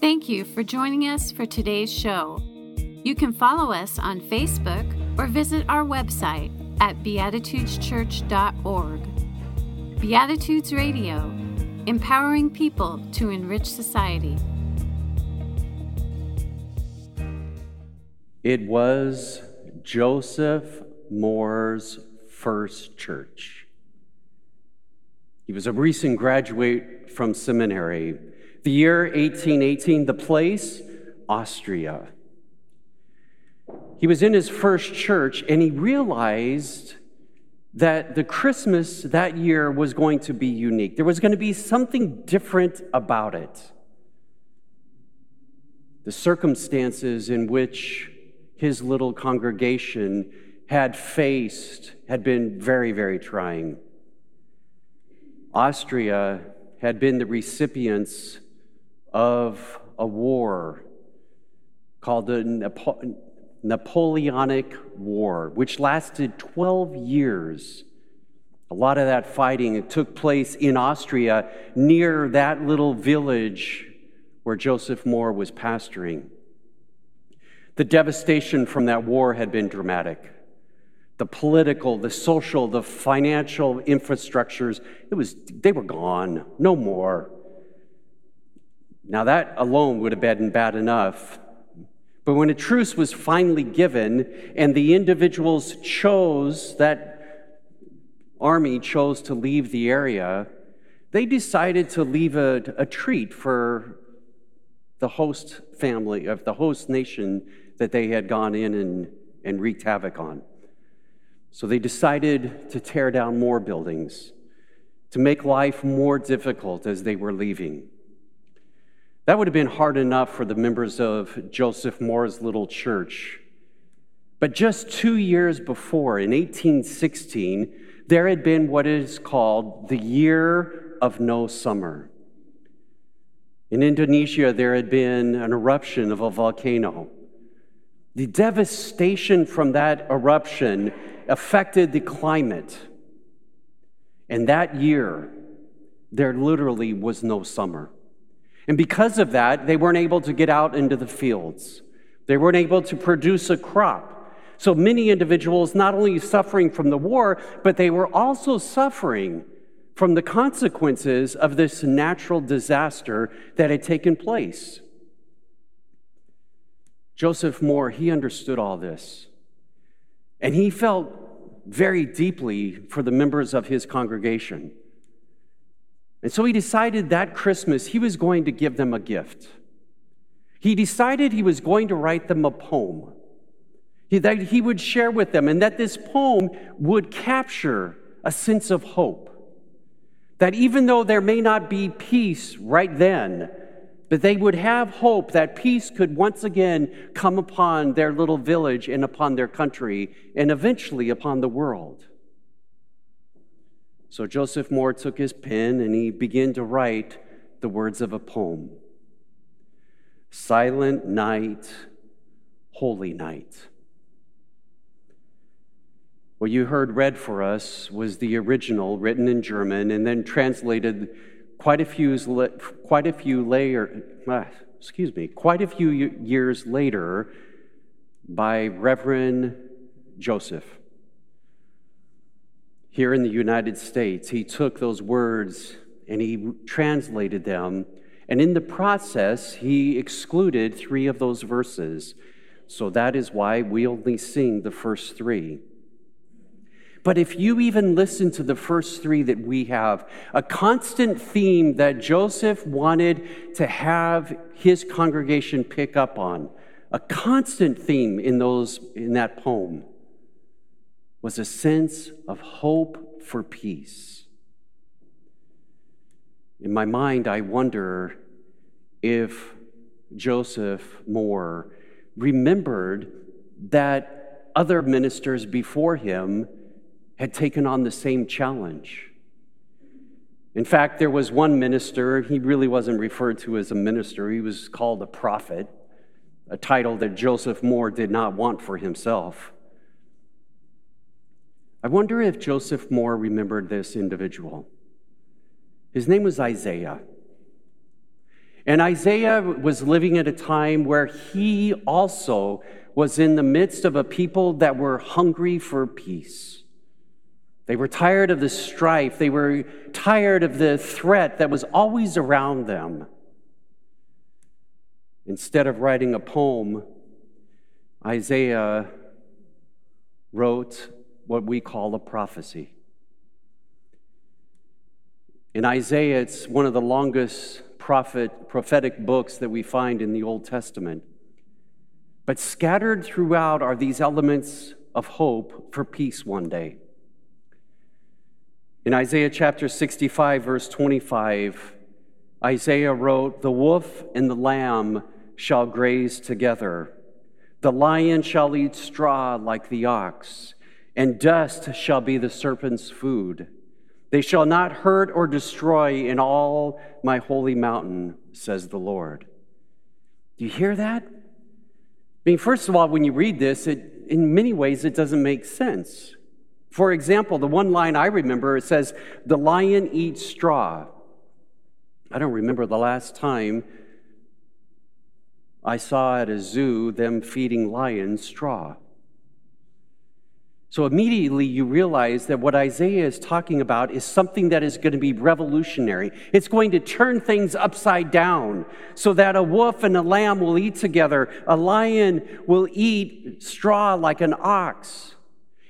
Thank you for joining us for today's show. You can follow us on Facebook or visit our website at beatitudeschurch.org. Beatitudes Radio, empowering people to enrich society. It was Joseph Mohr's first church. He was a recent graduate from seminary. The year 1818, the place, Austria. He was in his first church and he realized that the Christmas that year was going to be unique. There was going to be something different about it. The circumstances in which his little congregation had faced had been very, very trying. Austria had been the recipients of a war called the Napo- Napoleonic War, which lasted 12 years. A lot of that fighting took place in Austria near that little village where Joseph Mohr was pastoring. The devastation from that war had been dramatic. The political, the social, the financial infrastructures, it was, they were gone, no more. Now, that alone would have been bad enough. But when a truce was finally given and the individuals chose, that army chose to leave the area, they decided to leave a, a treat for the host family of the host nation that they had gone in and, and wreaked havoc on. So they decided to tear down more buildings, to make life more difficult as they were leaving. That would have been hard enough for the members of Joseph Mohr's little church. But just two years before, in 1816, there had been what is called the Year of No Summer. In Indonesia, there had been an eruption of a volcano. The devastation from that eruption affected the climate. And that year, there literally was no summer. And because of that, they weren't able to get out into the fields. They weren't able to produce a crop. So many individuals not only suffering from the war, but they were also suffering from the consequences of this natural disaster that had taken place. Joseph Mohr, he understood all this. And he felt very deeply for the members of his congregation. And so he decided that Christmas he was going to give them a gift. He decided he was going to write them a poem that he would share with them, and that this poem would capture a sense of hope. That even though there may not be peace right then, but they would have hope that peace could once again come upon their little village and upon their country and eventually upon the world. So Joseph Mohr took his pen and he began to write the words of a poem Silent night, holy night. What you heard read for us was the original written in German and then translated quite a few, quite a few layer, ah, excuse me, quite a few years later by Reverend Joseph. Here in the United States, he took those words and he translated them. And in the process, he excluded three of those verses. So that is why we only sing the first three. But if you even listen to the first three that we have, a constant theme that Joseph wanted to have his congregation pick up on, a constant theme in those in that poem was a sense of hope for peace. In my mind, I wonder if Joseph Mohr remembered that other ministers before him had taken on the same challenge. In fact, there was one minister, he really wasn't referred to as a minister, he was called a prophet, a title that Joseph Mohr did not want for himself. I wonder if Joseph Mohr remembered this individual. His name was Isaiah. And Isaiah was living at a time where he also was in the midst of a people that were hungry for peace. They were tired of the strife, they were tired of the threat that was always around them. Instead of writing a poem, Isaiah wrote what we call a prophecy. In Isaiah, it's one of the longest prophet, prophetic books that we find in the Old Testament. But scattered throughout are these elements of hope for peace one day. In Isaiah chapter 65, verse 25, Isaiah wrote, The wolf and the lamb shall graze together. The lion shall eat straw like the ox, and dust shall be the serpent's food. They shall not hurt or destroy in all my holy mountain, says the Lord. Do you hear that? I mean, first of all, when you read this, it, in many ways it doesn't make sense. For example, the one line I remember it says, The lion eats straw. I don't remember the last time I saw at a zoo them feeding lions straw. So immediately you realize that what Isaiah is talking about is something that is going to be revolutionary. It's going to turn things upside down so that a wolf and a lamb will eat together, a lion will eat straw like an ox.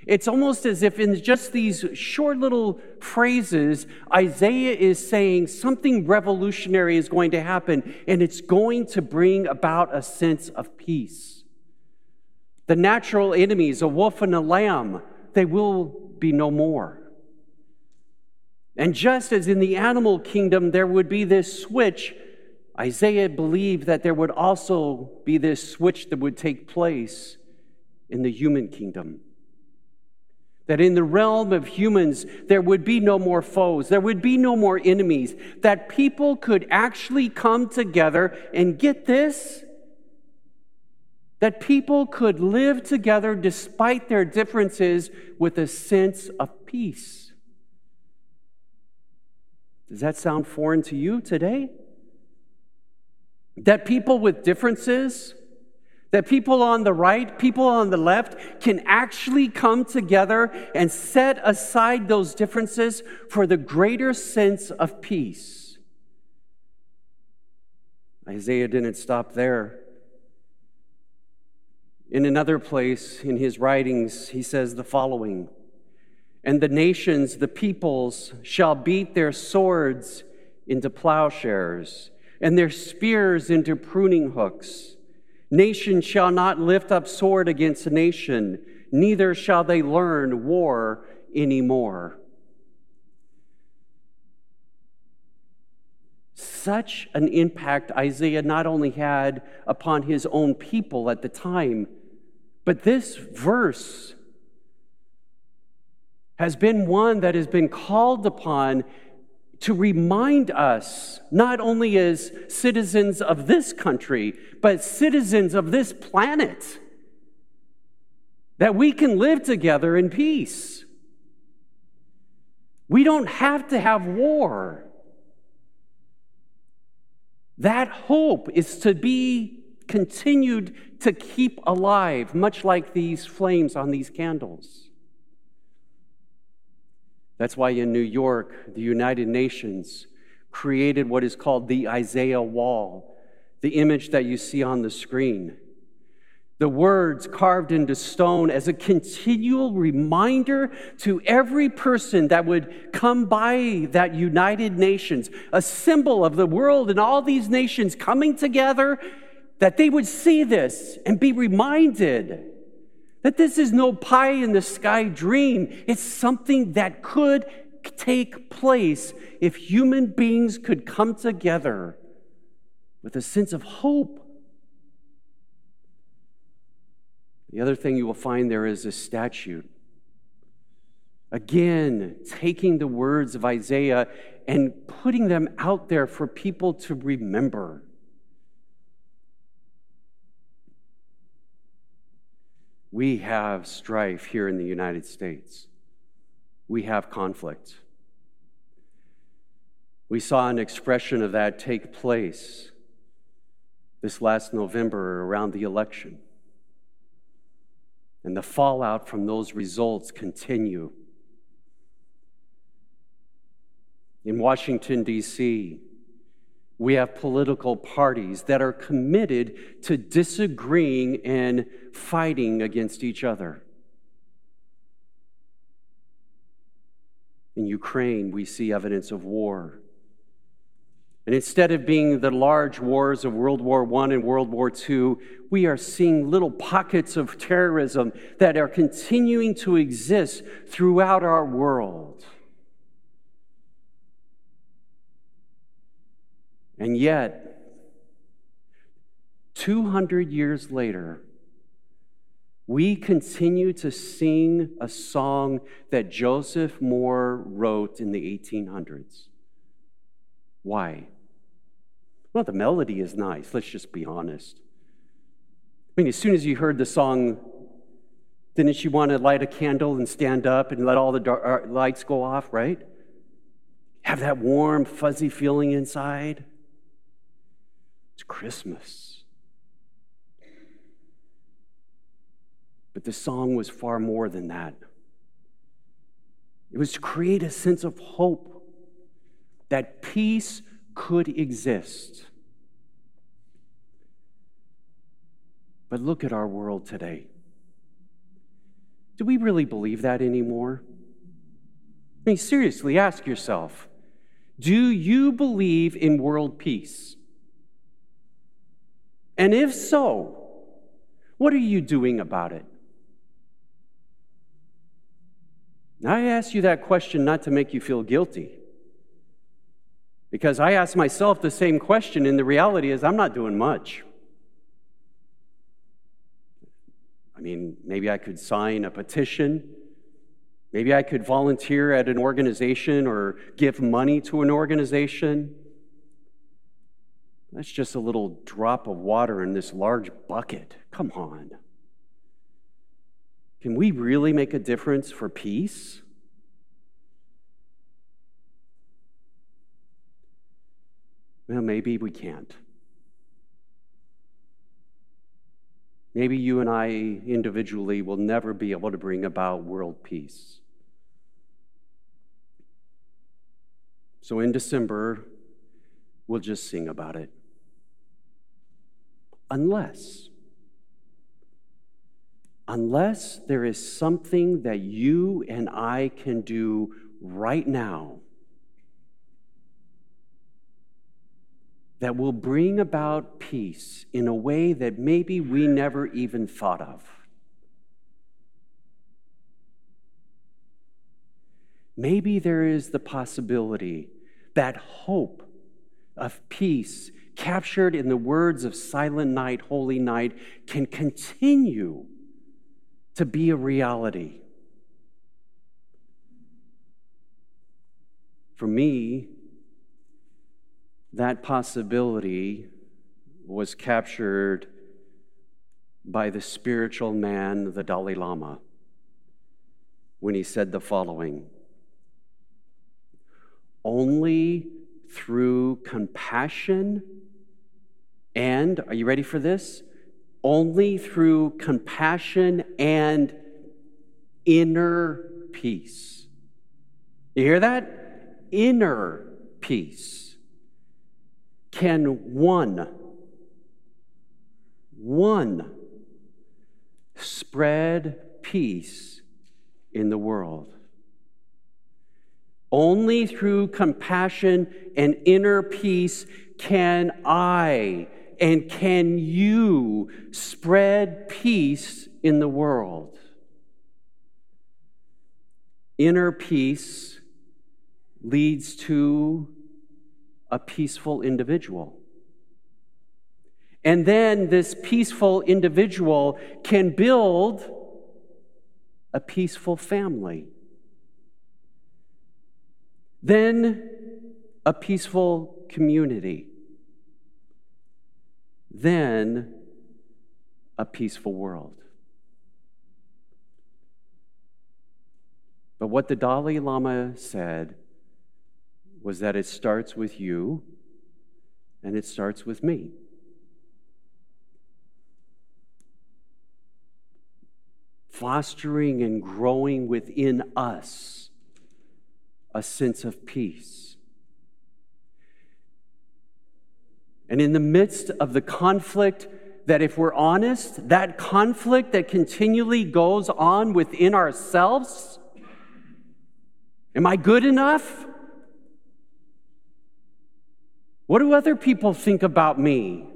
It's almost as if in just these short little phrases, Isaiah is saying something revolutionary is going to happen, and it's going to bring about a sense of peace. The natural enemies, a wolf and a lamb, they will be no more. And just as in the animal kingdom there would be this switch, Isaiah believed that there would also be this switch that would take place in the human kingdom. That in the realm of humans, there would be no more foes, there would be no more enemies, that people could actually come together and get this that people could live together despite their differences with a sense of peace. Does that sound foreign to you today? That people with differences, that people on the right, people on the left can actually come together and set aside those differences for the greater sense of peace. Isaiah didn't stop there. In another place in his writings, he says the following And the nations, the peoples, shall beat their swords into plowshares, and their spears into pruning hooks. Nation shall not lift up sword against nation, neither shall they learn war anymore. Such an impact Isaiah not only had upon his own people at the time, but this verse has been one that has been called upon to remind us, not only as citizens of this country, but citizens of this planet, that we can live together in peace. We don't have to have war. That hope is to be continued to keep alive, much like these flames on these candles. That's why in New York, the United Nations created what is called the Isaiah Wall, the image that you see on the screen. The words carved into stone as a continual reminder to every person that would come by that United Nations, a symbol of the world and all these nations coming together that they would see this and be reminded that this is no pie in the sky dream. It's something that could take place if human beings could come together with a sense of hope. The other thing you will find there is a statute. Again, taking the words of Isaiah and putting them out there for people to remember. We have strife here in the United States. We have conflict. We saw an expression of that take place this last November around the election. And the fallout from those results continue. In Washington, D.C., we have political parties that are committed to disagreeing and fighting against each other. In Ukraine, we see evidence of war. And instead of being the large wars of World War I and World War II, we are seeing little pockets of terrorism that are continuing to exist throughout our world. And yet, 200 years later, we continue to sing a song that Joseph Mohr wrote in the 1800s. Why? Well, the melody is nice, let's just be honest. I mean, as soon as you heard the song, didn't you want to light a candle and stand up and let all the dark, uh, lights go off, right? Have that warm, fuzzy feeling inside? It's Christmas. But the song was far more than that. It was to create a sense of hope that peace could exist. But look at our world today. Do we really believe that anymore? I mean, seriously, ask yourself do you believe in world peace? And if so, what are you doing about it? I ask you that question not to make you feel guilty, because I ask myself the same question, and the reality is I'm not doing much. I mean, maybe I could sign a petition. Maybe I could volunteer at an organization or give money to an organization. That's just a little drop of water in this large bucket. Come on. Can we really make a difference for peace? Well, maybe we can't. Maybe you and I individually will never be able to bring about world peace. So in December, we'll just sing about it unless unless there is something that you and I can do right now that will bring about peace in a way that maybe we never even thought of. Maybe there is the possibility that hope of peace captured in the words of Silent Night, Holy Night, can continue to be a reality. For me, that possibility was captured by the spiritual man, the Dalai Lama, when he said the following Only through compassion and, are you ready for this? Only through compassion and inner peace. You hear that? Inner peace. Can one, one spread peace in the world? Only through compassion and inner peace can I and can you spread peace in the world? Inner peace leads to a peaceful individual. And then this peaceful individual can build a peaceful family. Then a peaceful community then a peaceful world. But what the Dalai Lama said was that it starts with you and it starts with me. Fostering and growing within us a sense of peace And in the midst of the conflict, that if we're honest, that conflict that continually goes on within ourselves, am I good enough? What do other people think about me?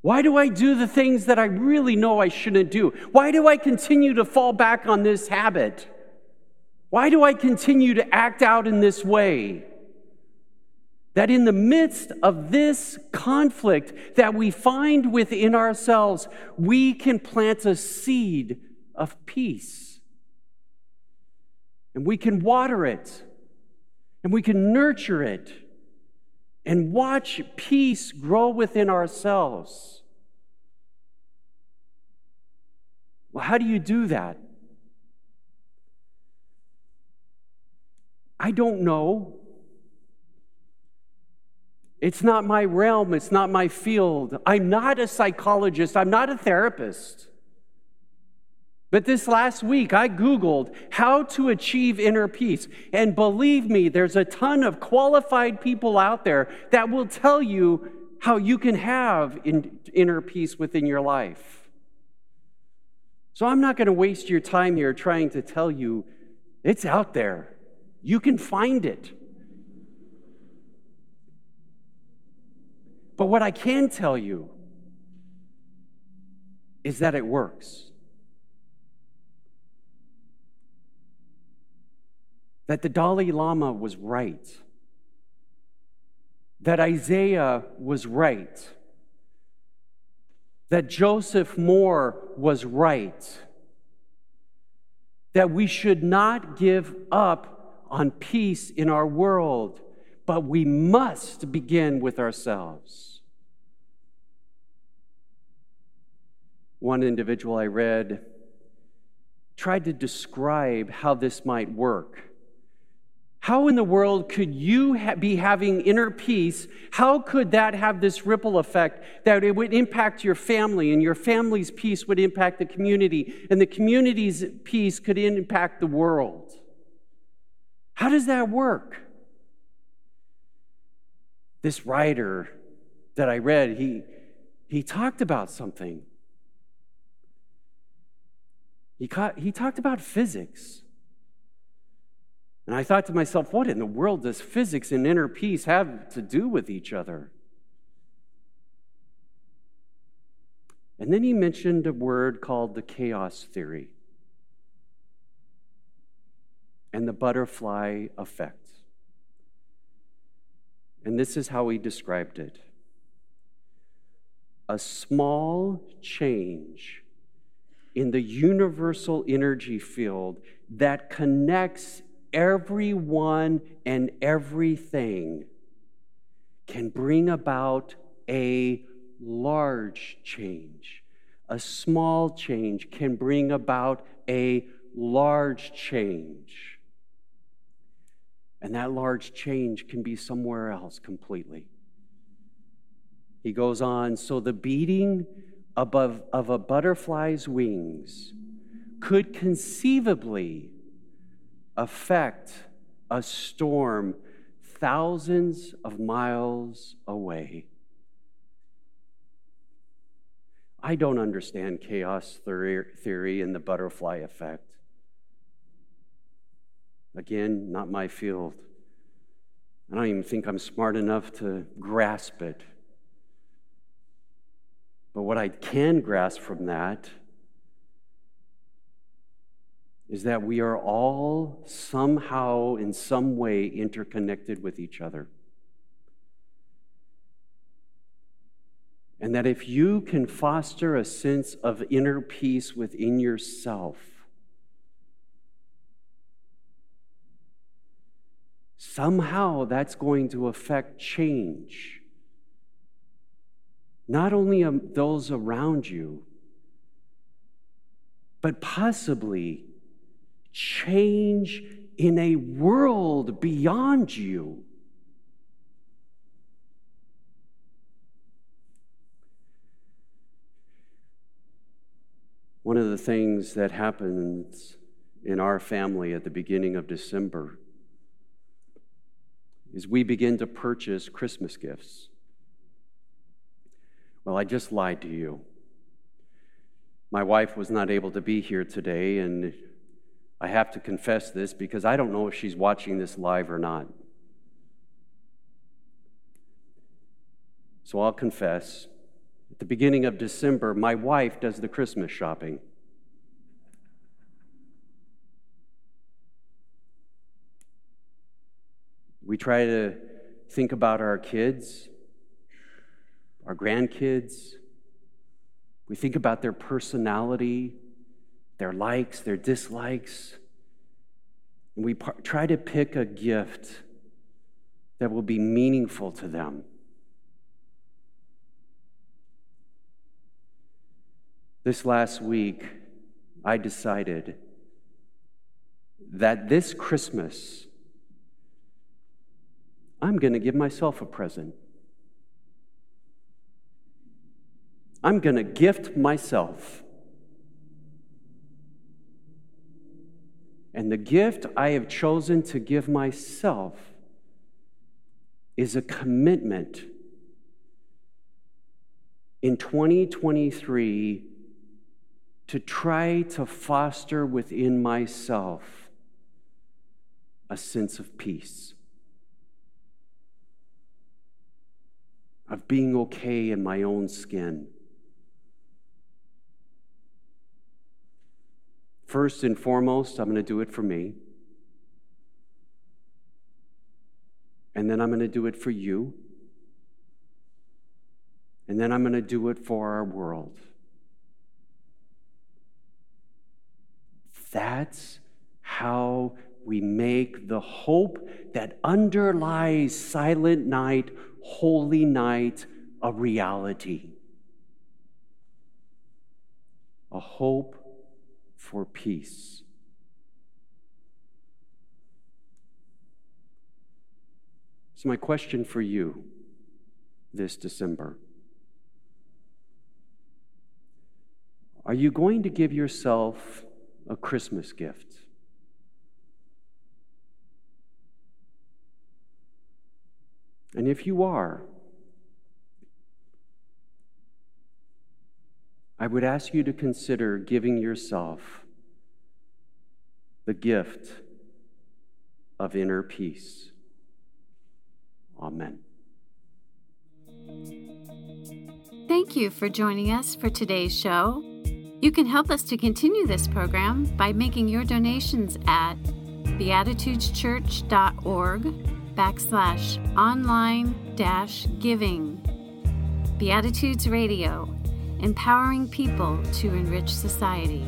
Why do I do the things that I really know I shouldn't do? Why do I continue to fall back on this habit? Why do I continue to act out in this way? That in the midst of this conflict that we find within ourselves, we can plant a seed of peace. And we can water it, and we can nurture it, and watch peace grow within ourselves. Well, how do you do that? I don't know. It's not my realm, it's not my field. I'm not a psychologist, I'm not a therapist. But this last week, I Googled how to achieve inner peace. And believe me, there's a ton of qualified people out there that will tell you how you can have inner peace within your life. So I'm not going to waste your time here trying to tell you it's out there. You can find it. But what I can tell you is that it works. That the Dalai Lama was right. That Isaiah was right. That Joseph Mohr was right. That we should not give up on peace in our world but we must begin with ourselves. One individual I read tried to describe how this might work. How in the world could you ha- be having inner peace? How could that have this ripple effect that it would impact your family, and your family's peace would impact the community, and the community's peace could impact the world? How does that work? this writer that I read, he, he talked about something. He, caught, he talked about physics. And I thought to myself, what in the world does physics and inner peace have to do with each other? And then he mentioned a word called the chaos theory and the butterfly effect. And this is how he described it a small change in the universal energy field that connects everyone and everything can bring about a large change. A small change can bring about a large change. And that large change can be somewhere else completely. He goes on, so the beating above of a butterfly's wings could conceivably affect a storm thousands of miles away. I don't understand chaos theory and the butterfly effect. Again, not my field. I don't even think I'm smart enough to grasp it. But what I can grasp from that is that we are all somehow, in some way, interconnected with each other. And that if you can foster a sense of inner peace within yourself, somehow that's going to affect change. Not only those around you, but possibly change in a world beyond you. One of the things that happens in our family at the beginning of December is we begin to purchase Christmas gifts. Well, I just lied to you. My wife was not able to be here today, and I have to confess this because I don't know if she's watching this live or not. So I'll confess. At the beginning of December, my wife does the Christmas shopping. We try to think about our kids, our grandkids. We think about their personality, their likes, their dislikes. And we par- try to pick a gift that will be meaningful to them. This last week, I decided that this Christmas, I'm going to give myself a present. I'm going to gift myself. And the gift I have chosen to give myself is a commitment in 2023 to try to foster within myself a sense of peace, of being okay in my own skin. First and foremost, I'm going to do it for me. And then I'm going to do it for you. And then I'm going to do it for our world. That's how we make the hope that underlies Silent Night, Holy Night a reality. A hope for peace. So, my question for you this December are you going to give yourself a Christmas gift. And if you are, would ask you to consider giving yourself the gift of inner peace. Amen. Thank you for joining us for today's show. You can help us to continue this program by making your donations at beatitudeschurch.org backslash online dash giving. Beatitudes Radio, empowering people to enrich society.